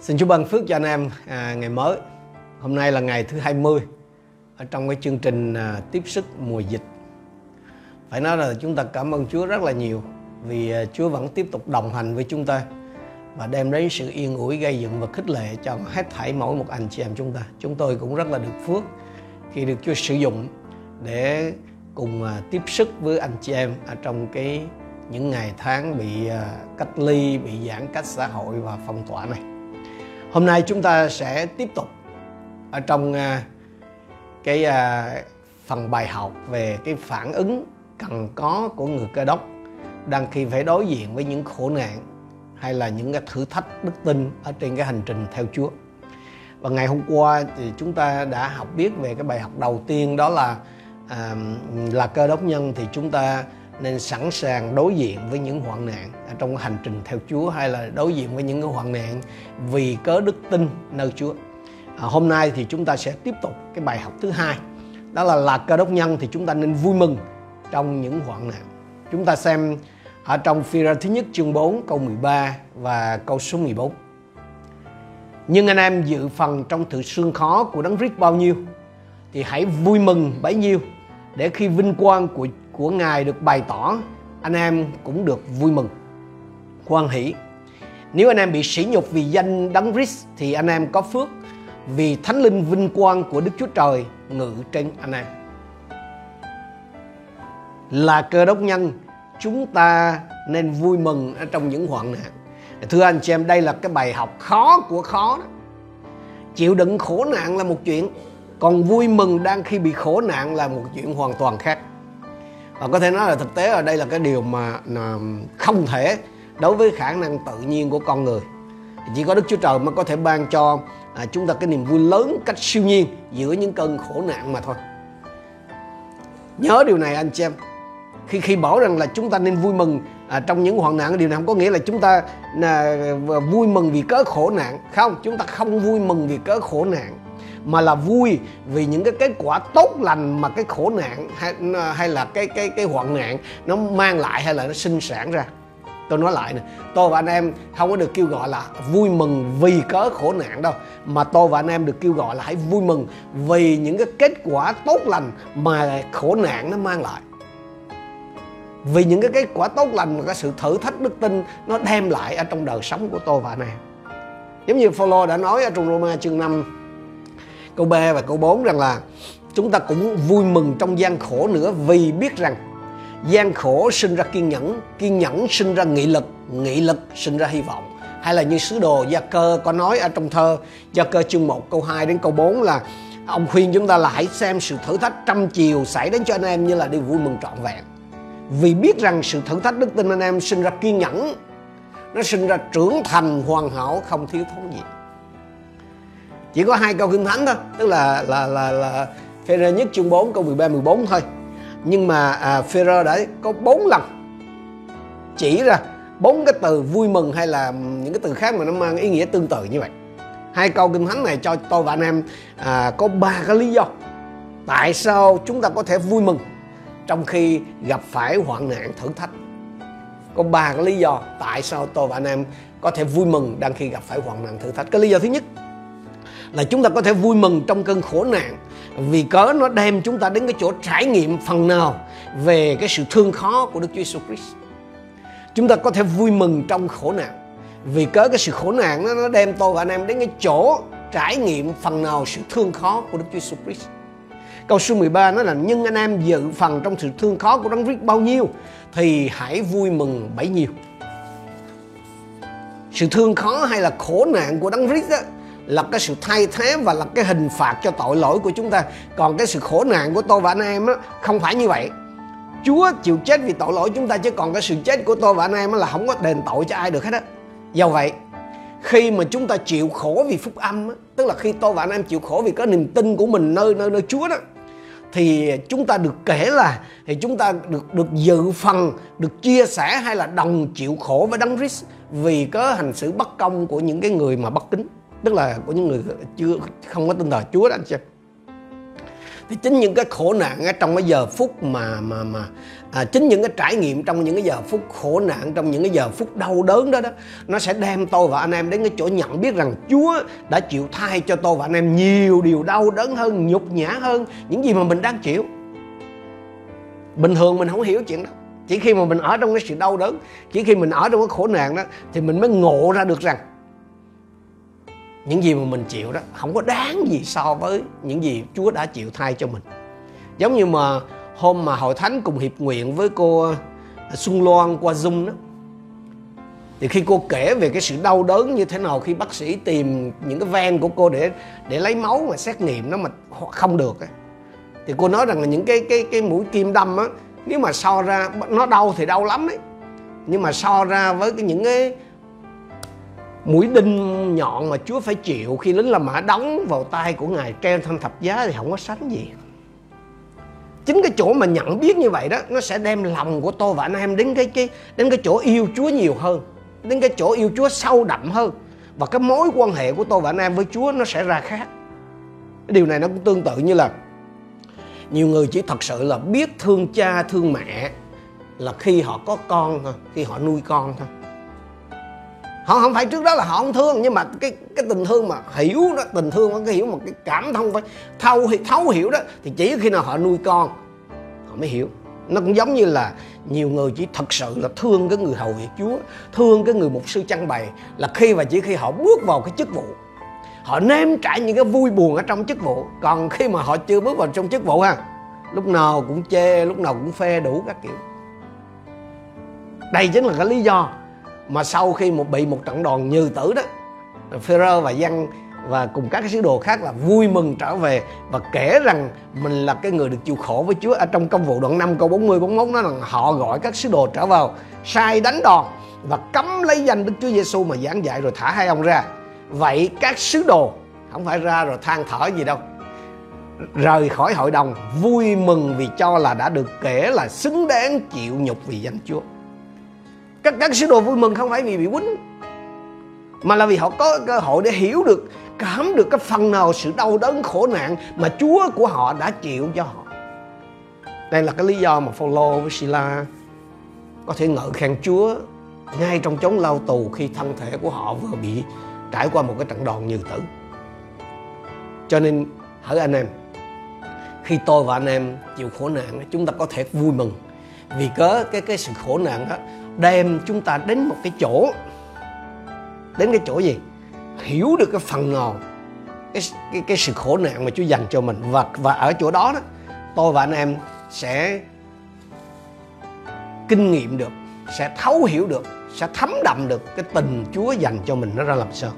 Xin Chúa ban phước cho anh em à, ngày mới. Hôm nay là ngày thứ 20 ở trong cái chương trình à, tiếp sức mùa dịch. Phải nói là chúng ta cảm ơn Chúa rất là nhiều vì à, Chúa vẫn tiếp tục đồng hành với chúng ta và đem đến sự yên ủi gây dựng và khích lệ cho hết thảy mỗi một anh chị em chúng ta. Chúng tôi cũng rất là được phước khi được Chúa sử dụng để cùng à, tiếp sức với anh chị em ở trong cái những ngày tháng bị à, cách ly, bị giãn cách xã hội và phong tỏa này. Hôm nay chúng ta sẽ tiếp tục ở trong à, cái à, phần bài học về cái phản ứng cần có của người cơ đốc đang khi phải đối diện với những khổ nạn hay là những cái thử thách đức tin ở trên cái hành trình theo Chúa. Và ngày hôm qua thì chúng ta đã học biết về cái bài học đầu tiên đó là à, là cơ đốc nhân thì chúng ta nên sẵn sàng đối diện với những hoạn nạn à, trong hành trình theo Chúa hay là đối diện với những cái hoạn nạn vì cớ đức tin nơi Chúa. À, hôm nay thì chúng ta sẽ tiếp tục cái bài học thứ hai đó là là cơ đốc nhân thì chúng ta nên vui mừng trong những hoạn nạn. Chúng ta xem ở trong phi ra thứ nhất chương 4 câu 13 và câu số 14. Nhưng anh em dự phần trong sự xương khó của đấng Christ bao nhiêu thì hãy vui mừng bấy nhiêu để khi vinh quang của của Ngài được bày tỏ, anh em cũng được vui mừng, hoan hỷ. Nếu anh em bị sỉ nhục vì danh Đấng Christ thì anh em có phước vì thánh linh vinh quang của Đức Chúa Trời ngự trên anh em. Là cơ đốc nhân, chúng ta nên vui mừng ở trong những hoạn nạn. Thưa anh chị em, đây là cái bài học khó của khó đó. Chịu đựng khổ nạn là một chuyện, còn vui mừng đang khi bị khổ nạn là một chuyện hoàn toàn khác và có thể nói là thực tế ở đây là cái điều mà, à, không thể đối với khả năng tự nhiên của con người. Chỉ có đức chúa trời mới có thể ban cho à, chúng ta cái niềm vui lớn cách siêu nhiên giữa những cơn khổ nạn mà thôi. Nhớ điều này anh chị em. Khi khi bảo rằng là chúng ta nên vui mừng à, trong những hoạn nạn điều này không có nghĩa là chúng ta à, vui mừng vì cớ khổ nạn. Không chúng ta không vui mừng vì cớ khổ nạn mà là vui vì những cái kết quả tốt lành mà cái khổ nạn hay, hay là cái cái cái hoạn nạn nó mang lại hay là nó sinh sản ra. Tôi nói lại nè tôi và anh em không có được kêu gọi là vui mừng vì cớ khổ nạn đâu mà tôi và anh em được kêu gọi là hãy vui mừng vì những cái kết quả tốt lành mà khổ nạn nó mang lại. Vì những cái kết quả tốt lành và cái sự thử thách đức tin nó đem lại ở trong đời sống của tôi và anh em. Giống như Phaolô đã nói ở trong Roma chương 5 câu B và câu 4 rằng là chúng ta cũng vui mừng trong gian khổ nữa vì biết rằng gian khổ sinh ra kiên nhẫn kiên nhẫn sinh ra nghị lực nghị lực sinh ra hy vọng. Hay là như sứ đồ gia cơ có nói ở trong thơ, gia cơ chương 1 câu 2 đến câu 4 là, ông khuyên chúng ta là hãy xem sự thử thách trăm chiều xảy đến cho anh em như là điều vui mừng trọn vẹn. Vì biết rằng sự thử thách đức tin anh em sinh ra kiên nhẫn, nó sinh ra trưởng thành, hoàn hảo, không thiếu thốn gì chỉ có hai câu kinh thánh thôi tức là là là là Phêrô nhất chương 4 câu 13 14 thôi. Nhưng mà à, Phêrô đã có bốn lần chỉ ra bốn cái từ vui mừng hay là những cái từ khác mà nó mang ý nghĩa tương tự như vậy. Hai câu kinh thánh này cho tôi và anh em à, có ba cái lý do tại sao chúng ta có thể vui mừng trong khi gặp phải hoạn nạn thử thách. Có ba cái lý do tại sao tôi và anh em có thể vui mừng đang khi gặp phải hoạn nạn thử thách. Cái lý do thứ nhất là chúng ta có thể vui mừng trong cơn khổ nạn vì cớ nó đem chúng ta đến cái chỗ trải nghiệm phần nào về cái sự thương khó của Đức Chúa Jesus Christ. Chúng ta có thể vui mừng trong khổ nạn vì cớ cái sự khổ nạn nó, nó đem tôi và anh em đến cái chỗ trải nghiệm phần nào sự thương khó của Đức Chúa Jesus Christ. Câu số 13 nói là nhưng anh em dự phần trong sự thương khó của Đấng Christ bao nhiêu thì hãy vui mừng bấy nhiêu. Sự thương khó hay là khổ nạn của Đấng Christ đó, là cái sự thay thế và là cái hình phạt cho tội lỗi của chúng ta. Còn cái sự khổ nạn của tôi và anh em á không phải như vậy. Chúa chịu chết vì tội lỗi chúng ta chứ còn cái sự chết của tôi và anh em là không có đền tội cho ai được hết á. Do vậy khi mà chúng ta chịu khổ vì phúc âm á, tức là khi tôi và anh em chịu khổ vì có niềm tin của mình nơi nơi nơi Chúa đó thì chúng ta được kể là thì chúng ta được được dự phần được chia sẻ hay là đồng chịu khổ với đấng Christ vì có hành xử bất công của những cái người mà bất kính tức là của những người chưa không có tin thờ Chúa đó anh chị thì chính những cái khổ nạn ở trong cái giờ phút mà mà mà à, chính những cái trải nghiệm trong những cái giờ phút khổ nạn trong những cái giờ phút đau đớn đó đó nó sẽ đem tôi và anh em đến cái chỗ nhận biết rằng Chúa đã chịu thay cho tôi và anh em nhiều điều đau đớn hơn nhục nhã hơn những gì mà mình đang chịu. Bình thường mình không hiểu chuyện đó. Chỉ khi mà mình ở trong cái sự đau đớn chỉ khi mình ở trong cái khổ nạn đó thì mình mới ngộ ra được rằng những gì mà mình chịu đó, không có đáng gì so với những gì Chúa đã chịu thay cho mình giống như mà hôm mà hội thánh cùng hiệp nguyện với cô à, Xuân Loan qua Zoom đó, thì khi cô kể về cái sự đau đớn như thế nào khi bác sĩ tìm những cái ven của cô để để lấy máu mà xét nghiệm nó mà không được ấy. thì cô nói rằng là những cái cái cái mũi kim đâm á, nếu mà so ra, nó đau thì đau lắm đấy nhưng mà so ra với cái những cái mũi đinh nhọn mà Chúa phải chịu khi lính La Mã đóng vào tay của Ngài treo thanh thập giá thì không có sánh gì. Chính cái chỗ mà nhận biết như vậy đó nó sẽ đem lòng của tôi và anh em đến cái cái đến cái chỗ yêu Chúa nhiều hơn, đến cái chỗ yêu Chúa sâu đậm hơn và cái mối quan hệ của tôi và anh em với Chúa nó sẽ ra khác. Cái điều này nó cũng tương tự như là nhiều người chỉ thật sự là biết thương cha thương mẹ là khi họ có con thôi, khi họ nuôi con thôi họ không phải trước đó là họ không thương, nhưng mà cái cái tình thương mà hiểu đó, tình thương cái hiểu một cái cảm thông phải thấu thấu hiểu đó, thì chỉ khi nào họ nuôi con, họ mới hiểu. Nó cũng giống như là nhiều người chỉ thật sự là thương cái người hầu việc Chúa, thương cái người mục sư trang bày, là khi và chỉ khi họ bước vào cái chức vụ, họ nếm trải những cái vui buồn ở trong chức vụ. Còn khi mà họ chưa bước vào trong chức vụ ha, lúc nào cũng chê, lúc nào cũng phê đủ các kiểu. Đây chính là cái lý do mà sau khi một bị một trận đòn như tử đó, Phêrô và dân và cùng các cái sứ đồ khác là vui mừng trở về và kể rằng mình là cái người được chịu khổ với Chúa ở trong công vụ đoạn 5 câu 40 41 nó là họ gọi các sứ đồ trở vào, sai đánh đòn và cấm lấy danh Đức Chúa Giêsu mà giảng dạy rồi thả hai ông ra. Vậy các sứ đồ, không phải ra rồi than thở gì đâu. Rời khỏi hội đồng, vui mừng vì cho là đã được kể là xứng đáng chịu nhục vì danh Chúa các các sứ đồ vui mừng không phải vì bị quýnh, mà là vì họ có cơ hội để hiểu được, cảm được cái phần nào sự đau đớn, khổ nạn mà Chúa của họ đã chịu cho họ. Đây là cái lý do mà Phaolô với Sila có thể ngợi khen Chúa ngay trong chốn lao tù khi thân thể của họ vừa bị trải qua một cái trận đòn như tử. Cho nên, hỡi anh em, khi tôi và anh em chịu khổ nạn, chúng ta có thể vui mừng vì cớ cái cái sự khổ nạn đó đem chúng ta đến một cái chỗ. Đến cái chỗ gì? Hiểu được cái phần nào cái, cái, cái sự khổ nạn mà Chúa dành cho mình. Và và ở chỗ đó đó tôi và anh em sẽ kinh nghiệm được sẽ thấu hiểu được sẽ thấm đậm được cái tình Chúa dành cho mình nó ra làm sao.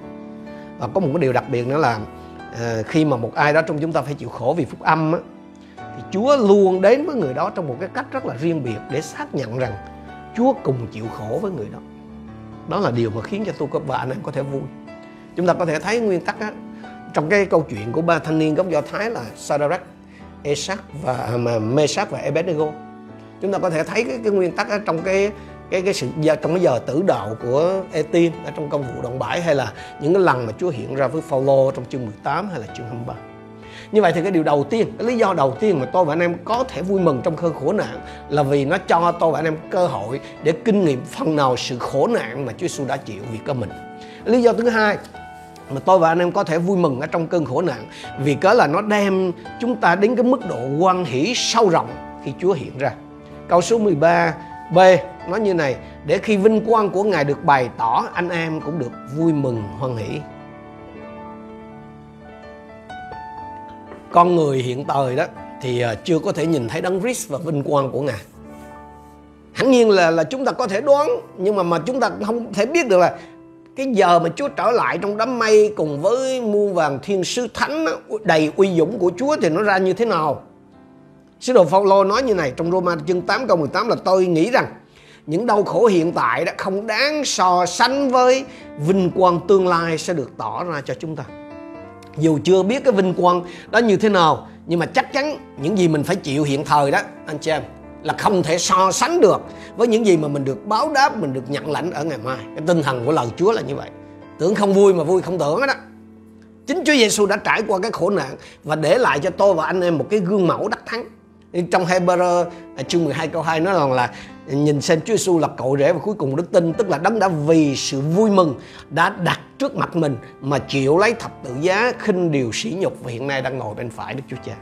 Và có một cái điều đặc biệt nữa là uh, khi mà một ai đó trong chúng ta phải chịu khổ vì phúc âm á, thì Chúa luôn đến với người đó trong một cái cách rất là riêng biệt để xác nhận rằng Chúa cùng chịu khổ với người đó. Đó là điều mà khiến cho tôi và anh em có thể vui. Chúng ta có thể thấy nguyên tắc á, trong cái câu chuyện của ba thanh niên gốc do thái là Sadrach, Esach và mà Mesach và Abednego. Chúng ta có thể thấy cái, cái nguyên tắc á, trong cái cái cái sự trong cái giờ tử đạo của Etin ở trong công vụ động bãi hay là những cái lần mà Chúa hiện ra với Phaolô trong chương 18 hay là chương 23 như vậy thì cái điều đầu tiên, cái lý do đầu tiên mà tôi và anh em có thể vui mừng trong cơn khổ nạn là vì nó cho tôi và anh em cơ hội để kinh nghiệm phần nào sự khổ nạn mà Chúa Giêsu đã chịu vì cơ mình lý do thứ hai mà tôi và anh em có thể vui mừng ở trong cơn khổ nạn, vì cớ là nó đem chúng ta đến cái mức độ quan hỷ sâu rộng khi Chúa hiện ra. Câu số 13 B nói như này, để khi vinh quang của Ngài được bày tỏ, anh em cũng được vui mừng hoan hỷ. Con người hiện thời đó thì à, chưa có thể nhìn thấy đấng Christ và vinh quang của ngài hẳn nhiên là là chúng ta có thể đoán, nhưng mà mà chúng ta không thể biết được là cái giờ mà Chúa trở lại trong đám mây cùng với muôn vàng thiên sứ thánh đầy uy dũng của Chúa thì nó ra như thế nào? Sứ đồ Phaolô nói như này trong Roma chương 8 câu 18 là tôi nghĩ rằng những đau khổ hiện tại đó không đáng so sánh với vinh quang tương lai sẽ được tỏ ra cho chúng ta dù chưa biết cái vinh quang đó như thế nào, nhưng mà chắc chắn những gì mình phải chịu hiện thời đó, anh chị em, là không thể so sánh được với những gì mà mình được báo đáp, mình được nhận lãnh ở ngày mai. Cái tinh thần của lời Chúa là như vậy. Tưởng không vui mà vui không tưởng đó. Chính Chúa Giêsu đã trải qua cái khổ nạn và để lại cho tôi và anh em một cái gương mẫu đắc thắng trong Hebrew à, chương 12 câu 2 nói rằng là nhìn xem Chúa Giêsu là cậu rể và cuối cùng đức tin, tức là đấng đã vì sự vui mừng đã đặt trước mặt mình mà chịu lấy thập tự giá khinh điều sỉ nhục và hiện nay đang ngồi bên phải Đức Chúa Cha.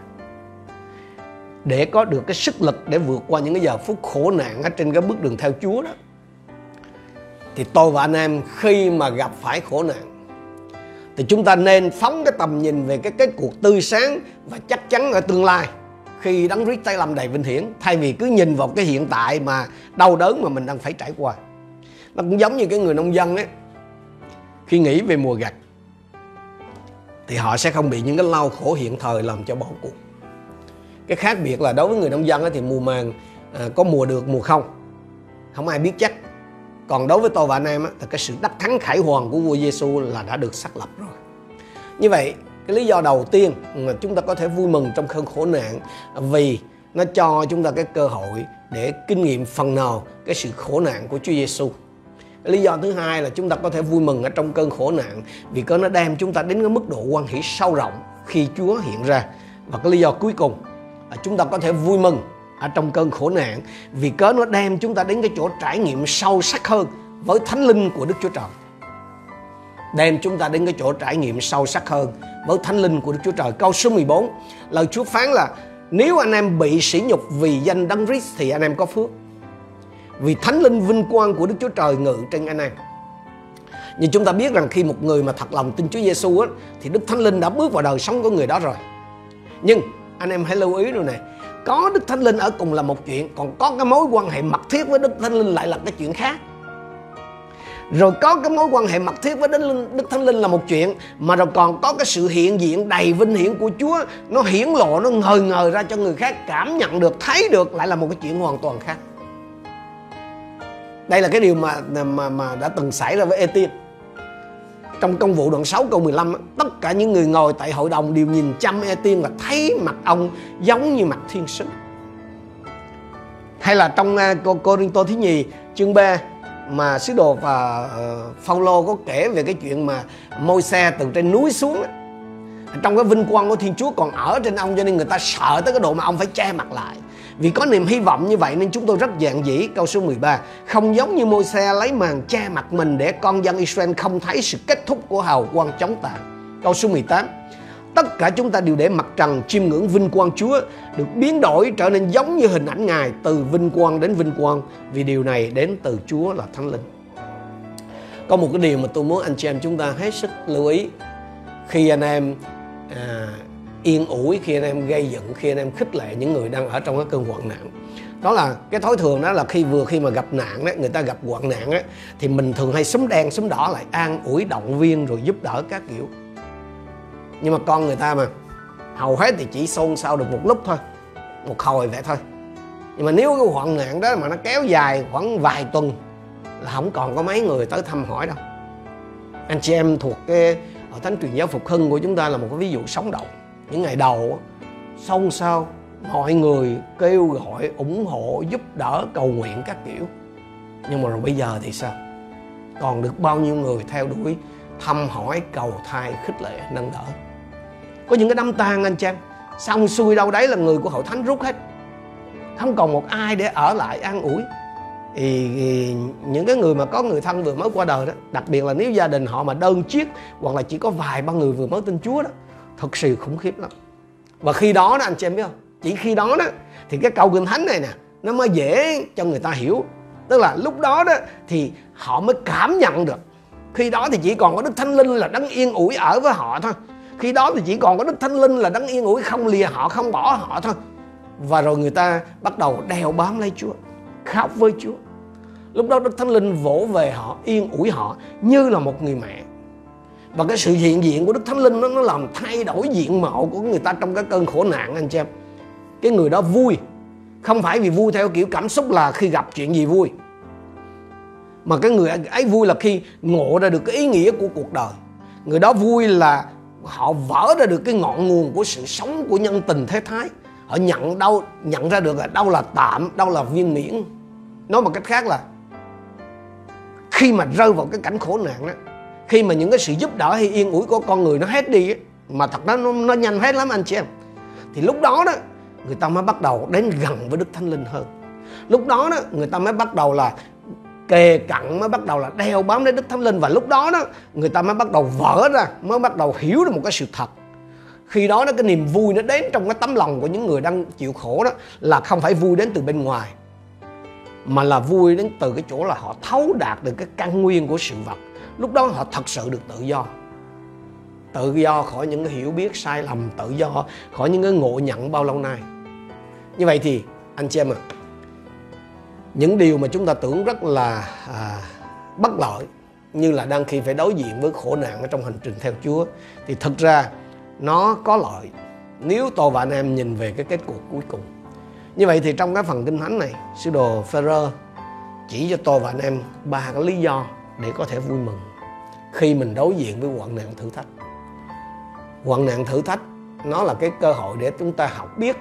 Để có được cái sức lực để vượt qua những cái giờ phút khổ nạn ở trên cái bước đường theo Chúa đó, thì tôi và anh em khi mà gặp phải khổ nạn, thì chúng ta nên phóng cái tầm nhìn về cái kết cuộc tươi sáng và chắc chắn ở tương lai khi đấng Christ tay làm đầy vinh hiển thay vì cứ nhìn vào cái hiện tại mà đau đớn mà mình đang phải trải qua. Nó cũng giống như cái người nông dân ấy khi nghĩ về mùa gặt thì họ sẽ không bị những cái đau khổ hiện thời làm cho bỏ cuộc. Cái khác biệt là đối với người nông dân ấy, thì mùa màng à, có mùa được mùa không. Không ai biết chắc. Còn đối với tôi và anh em á, thì cái sự đắc thắng khải hoàn của vua Giêsu là đã được xác lập rồi. Như vậy cái lý do đầu tiên mà chúng ta có thể vui mừng trong cơn khổ nạn, vì nó cho chúng ta cái cơ hội để kinh nghiệm phần nào cái sự khổ nạn của Chúa Giêsu. Lý do thứ hai là chúng ta có thể vui mừng ở trong cơn khổ nạn vì có nó đem chúng ta đến cái mức độ quan hệ sâu rộng khi Chúa hiện ra. Và cái lý do cuối cùng là chúng ta có thể vui mừng ở trong cơn khổ nạn vì cớ nó đem chúng ta đến cái chỗ trải nghiệm sâu sắc hơn với thánh linh của Đức Chúa Trời đem chúng ta đến cái chỗ trải nghiệm sâu sắc hơn với thánh linh của Đức Chúa Trời. Câu số 14, lời Chúa phán là nếu anh em bị sỉ nhục vì danh Đấng Christ thì anh em có phước. Vì thánh linh vinh quang của Đức Chúa Trời ngự trên anh em. nhưng chúng ta biết rằng khi một người mà thật lòng tin Chúa Giêsu á thì Đức Thánh Linh đã bước vào đời sống của người đó rồi. Nhưng anh em hãy lưu ý rồi này, có Đức Thánh Linh ở cùng là một chuyện, còn có cái mối quan hệ mật thiết với Đức Thánh Linh lại là cái chuyện khác rồi có cái mối quan hệ mật thiết với đến Đức Thánh Linh là một chuyện, mà rồi còn có cái sự hiện diện đầy vinh hiển của Chúa. Nó hiển lộ, nó ngời ngời ra cho người khác cảm nhận được, thấy được, lại là một cái chuyện hoàn toàn khác. Đây là cái điều mà mà mà đã từng xảy ra với Etienne trong công vụ đoạn 6 câu 15 tất cả những người ngồi tại hội đồng đều nhìn chăm Etienne và thấy mặt ông giống như mặt thiên sứ. Hay là trong à, cô cô Cô thứ nhì chương 3 mà sứ đồ và ờ, Phaolô có kể về cái chuyện mà môi xe từ trên núi xuống trong cái vinh quang của Thiên Chúa còn ở trên ông, cho nên người ta sợ tới cái độ mà ông phải che mặt lại. Vì có niềm hy vọng như vậy nên chúng tôi rất dạng dĩ. Câu số 13 Không giống như môi xe lấy màn che mặt mình để con dân Israel không thấy sự kết thúc của hào quang chống tàn. Câu số 18 Tất cả chúng ta đều để mặt trần chiêm ngưỡng vinh quang Chúa được biến đổi trở nên giống như hình ảnh Ngài từ vinh quang đến vinh quang vì điều này đến từ Chúa là Thánh Linh. Có một cái điều mà tôi muốn anh chị em chúng ta hết sức lưu ý khi anh em à, yên ủi, khi anh em gây dựng, khi anh em khích lệ những người đang ở trong cái cơn hoạn nạn. Đó là cái thói thường đó là khi vừa khi mà gặp nạn đó, người ta gặp hoạn nạn đó, thì mình thường hay súng đen súng đỏ lại an ủi động viên rồi giúp đỡ các kiểu nhưng mà con người ta mà, hầu hết thì chỉ xôn xao được một lúc thôi, một hồi vậy thôi. Nhưng mà nếu cái hoạn nạn đó mà nó kéo dài khoảng vài tuần là không còn có mấy người tới thăm hỏi đâu. Anh chị em thuộc cái ở thánh truyền giáo phục hưng của chúng ta là một cái ví dụ sống động. Những ngày đầu xôn xao, mọi người kêu gọi, ủng hộ, giúp đỡ, cầu nguyện các kiểu. Nhưng mà rồi bây giờ thì sao? Còn được bao nhiêu người theo đuổi thăm hỏi, cầu thai, khích lệ, nâng đỡ? Có những cái đám tang anh chàng xong xuôi đâu đấy là người của hội thánh rút hết. Không còn một ai để ở lại an ủi. Thì, thì những cái người mà có người thân vừa mới qua đời đó đặc biệt là nếu gia đình họ mà đơn chiếc hoặc là chỉ có vài ba người vừa mới tin Chúa đó thật sự khủng khiếp lắm. Và khi đó đó anh chị em biết không? Chỉ khi đó đó thì cái câu kinh thánh này nè nó mới dễ cho người ta hiểu. Tức là lúc đó đó thì họ mới cảm nhận được. Khi đó thì chỉ còn có đức thánh linh là đấng yên ủi ở với họ thôi khi đó thì chỉ còn có đức thánh linh là đấng yên ủi, không lìa họ, không bỏ họ thôi. Và rồi người ta bắt đầu đeo bám lấy chúa, khóc với chúa. Lúc đó đức thánh linh vỗ về họ, yên ủi họ như là một người mẹ. Và cái sự hiện diện của đức thánh linh nó nó làm thay đổi diện mạo của người ta trong cái cơn khổ nạn, anh chị em. Cái người đó vui. Không phải vì vui theo kiểu cảm xúc là khi gặp chuyện gì vui. Mà cái người ấy vui là khi ngộ ra được cái ý nghĩa của cuộc đời. Người đó vui là họ vỡ ra được cái ngọn nguồn của sự sống của nhân tình thế thái. Họ nhận đâu, nhận ra được là đâu là tạm, đâu là viên miễn. Nói một cách khác là, khi mà rơi vào cái cảnh khổ nạn đó, khi mà những cái sự giúp đỡ hay yên ủi của con người nó hết đi mà thật nó nó nhanh hết lắm anh chị em, thì lúc đó đó, người ta mới bắt đầu đến gần với đức thánh linh hơn. Lúc đó đó, người ta mới bắt đầu là kề cận mới bắt đầu là đeo bám đến đức thánh linh. Và lúc đó đó, người ta mới bắt đầu vỡ ra, mới bắt đầu hiểu được một cái sự thật. Khi đó đó, cái niềm vui nó đến trong cái tấm lòng của những người đang chịu khổ đó, là không phải vui đến từ bên ngoài, mà là vui đến từ cái chỗ là họ thấu đạt được cái căn nguyên của sự vật. Lúc đó họ thật sự được tự do. Tự do khỏi những cái hiểu biết sai lầm, tự do khỏi những cái ngộ nhận bao lâu nay. Như vậy thì, anh chị em à những điều mà chúng ta tưởng rất là à, bất lợi như là đang khi phải đối diện với khổ nạn ở trong hành trình theo Chúa thì thực ra nó có lợi nếu tôi và anh em nhìn về cái kết cục cuối cùng. Như vậy thì trong cái phần kinh thánh này, sư đồ Phêrô chỉ cho tôi và anh em ba cái lý do để có thể vui mừng khi mình đối diện với hoạn nạn thử thách. Hoạn nạn thử thách nó là cái cơ hội để chúng ta học biết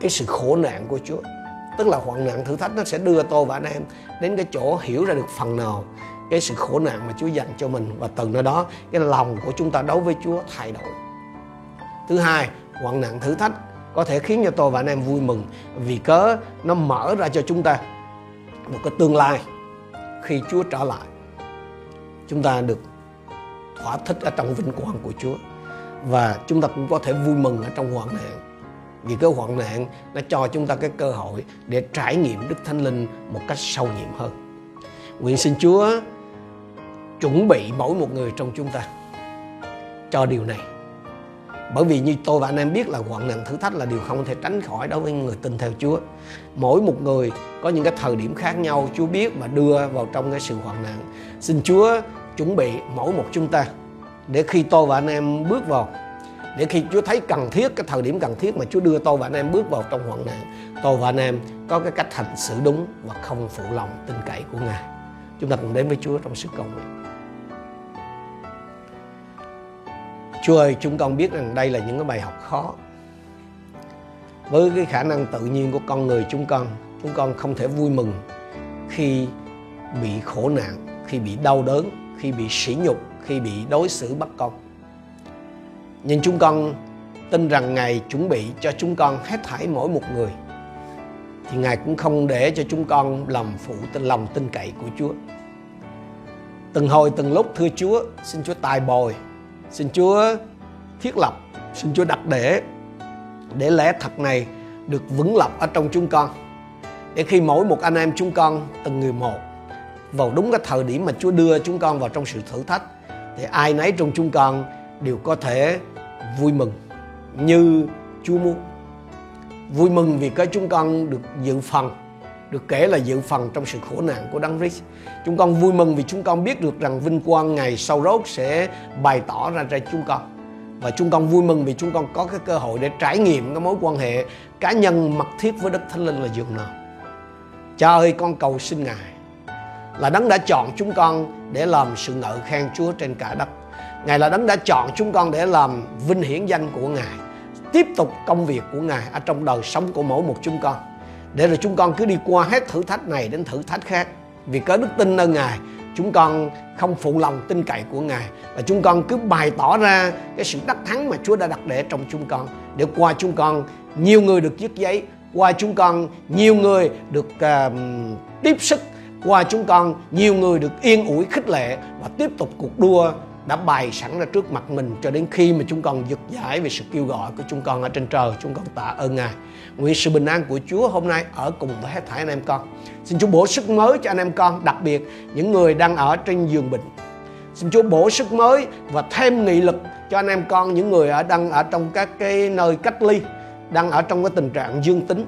cái sự khổ nạn của Chúa tức là hoạn nạn thử thách nó sẽ đưa tôi và anh em đến cái chỗ hiểu ra được phần nào cái sự khổ nạn mà Chúa dành cho mình và từ nơi đó cái lòng của chúng ta đối với Chúa thay đổi. Thứ hai, hoạn nạn thử thách có thể khiến cho tôi và anh em vui mừng vì cớ nó mở ra cho chúng ta một cái tương lai khi Chúa trở lại. Chúng ta được thỏa thích ở trong vinh quang của Chúa và chúng ta cũng có thể vui mừng ở trong hoạn nạn vì cái hoạn nạn nó cho chúng ta cái cơ hội để trải nghiệm Đức Thánh Linh một cách sâu nhiệm hơn. Nguyện xin Chúa chuẩn bị mỗi một người trong chúng ta cho điều này. Bởi vì như tôi và anh em biết là hoạn nạn thử thách là điều không thể tránh khỏi đối với người tin theo Chúa. Mỗi một người có những cái thời điểm khác nhau, Chúa biết và đưa vào trong cái sự hoạn nạn. Xin Chúa chuẩn bị mỗi một chúng ta để khi tôi và anh em bước vào để khi Chúa thấy cần thiết, cái thời điểm cần thiết mà Chúa đưa tôi và anh em bước vào trong hoạn nạn, tôi và anh em có cái cách hành xử đúng và không phụ lòng tin cậy của Ngài. Chúng ta cùng đến với Chúa trong sự cầu nguyện. Chúa ơi, chúng con biết rằng đây là những cái bài học khó. Với cái khả năng tự nhiên của con người chúng con chúng con không thể vui mừng khi bị khổ nạn, khi bị đau đớn, khi bị sỉ nhục, khi bị đối xử bất công nhưng chúng con tin rằng Ngài chuẩn bị cho chúng con hết thảy mỗi một người thì Ngài cũng không để cho chúng con làm phụ tin lòng tin cậy của Chúa. Từng hồi từng lúc thưa Chúa, xin Chúa tài bồi, xin Chúa thiết lập, xin Chúa đặt để để lẽ thật này được vững lập ở trong chúng con. Để khi mỗi một anh em chúng con từng người một vào đúng cái thời điểm mà Chúa đưa chúng con vào trong sự thử thách thì ai nấy trong chúng con đều có thể vui mừng như Chúa muốn. Vui mừng vì cái chúng con được dự phần, được kể là dự phần trong sự khổ nạn của Đấng Christ. Chúng con vui mừng vì chúng con biết được rằng vinh quang ngày sau rốt sẽ bày tỏ ra cho chúng con. Và chúng con vui mừng vì chúng con có cái cơ hội để trải nghiệm cái mối quan hệ cá nhân mật thiết với Đức Thánh Linh là dường nào. Cha ơi con cầu xin Ngài là đấng đã chọn chúng con để làm sự ngợi khen Chúa trên cả đất Ngài là đấng đã chọn chúng con để làm vinh hiển danh của Ngài Tiếp tục công việc của Ngài ở trong đời sống của mỗi một chúng con. Để rồi chúng con cứ đi qua hết thử thách này đến thử thách khác. Vì có đức tin nơi Ngài Chúng con không phụ lòng tin cậy của Ngài Và chúng con cứ bày tỏ ra cái sự đắc thắng mà Chúa đã đặt để trong chúng con. Để qua chúng con nhiều người được viết giấy Qua chúng con nhiều người được uh, tiếp sức qua chúng con nhiều người được yên ủi khích lệ và tiếp tục cuộc đua đã bày sẵn ra trước mặt mình cho đến khi mà chúng con giật giải về sự kêu gọi của chúng con ở trên trời, chúng con tạ ơn ngài. Nguyện sự bình an của chúa hôm nay ở cùng với hết thảy anh em con. Xin chúa bổ sức mới cho anh em con, đặc biệt những người đang ở trên giường bệnh. Xin chúa bổ sức mới và thêm nghị lực cho anh em con, những người ở đang ở trong các cái nơi cách ly, đang ở trong cái tình trạng dương tính.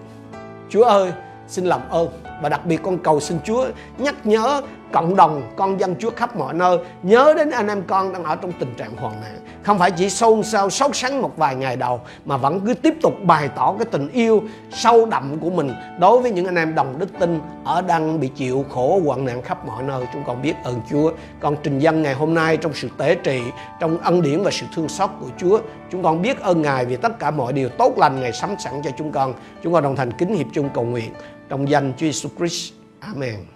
Chúa ơi xin làm ơn và đặc biệt con cầu xin Chúa nhắc nhớ cộng đồng con dân Chúa khắp mọi nơi. Nhớ đến anh em con đang ở trong tình trạng hoàn nạn. Không phải chỉ xôn xao, sốt sắng một vài ngày đầu mà vẫn cứ tiếp tục bày tỏ cái tình yêu sâu đậm của mình đối với những anh em đồng đức tin ở đang bị chịu khổ hoạn nạn khắp mọi nơi. Chúng con biết ơn Chúa. Con trình dân ngày hôm nay trong sự tế trị trong ân điển và sự thương xót của Chúa. Chúng con biết ơn Ngài vì tất cả mọi điều tốt lành Ngài sắm sẵn cho chúng con. Chúng con đồng thành kính hiệp chung cầu nguyện trong danh Chúa Jesus Christ. Amen.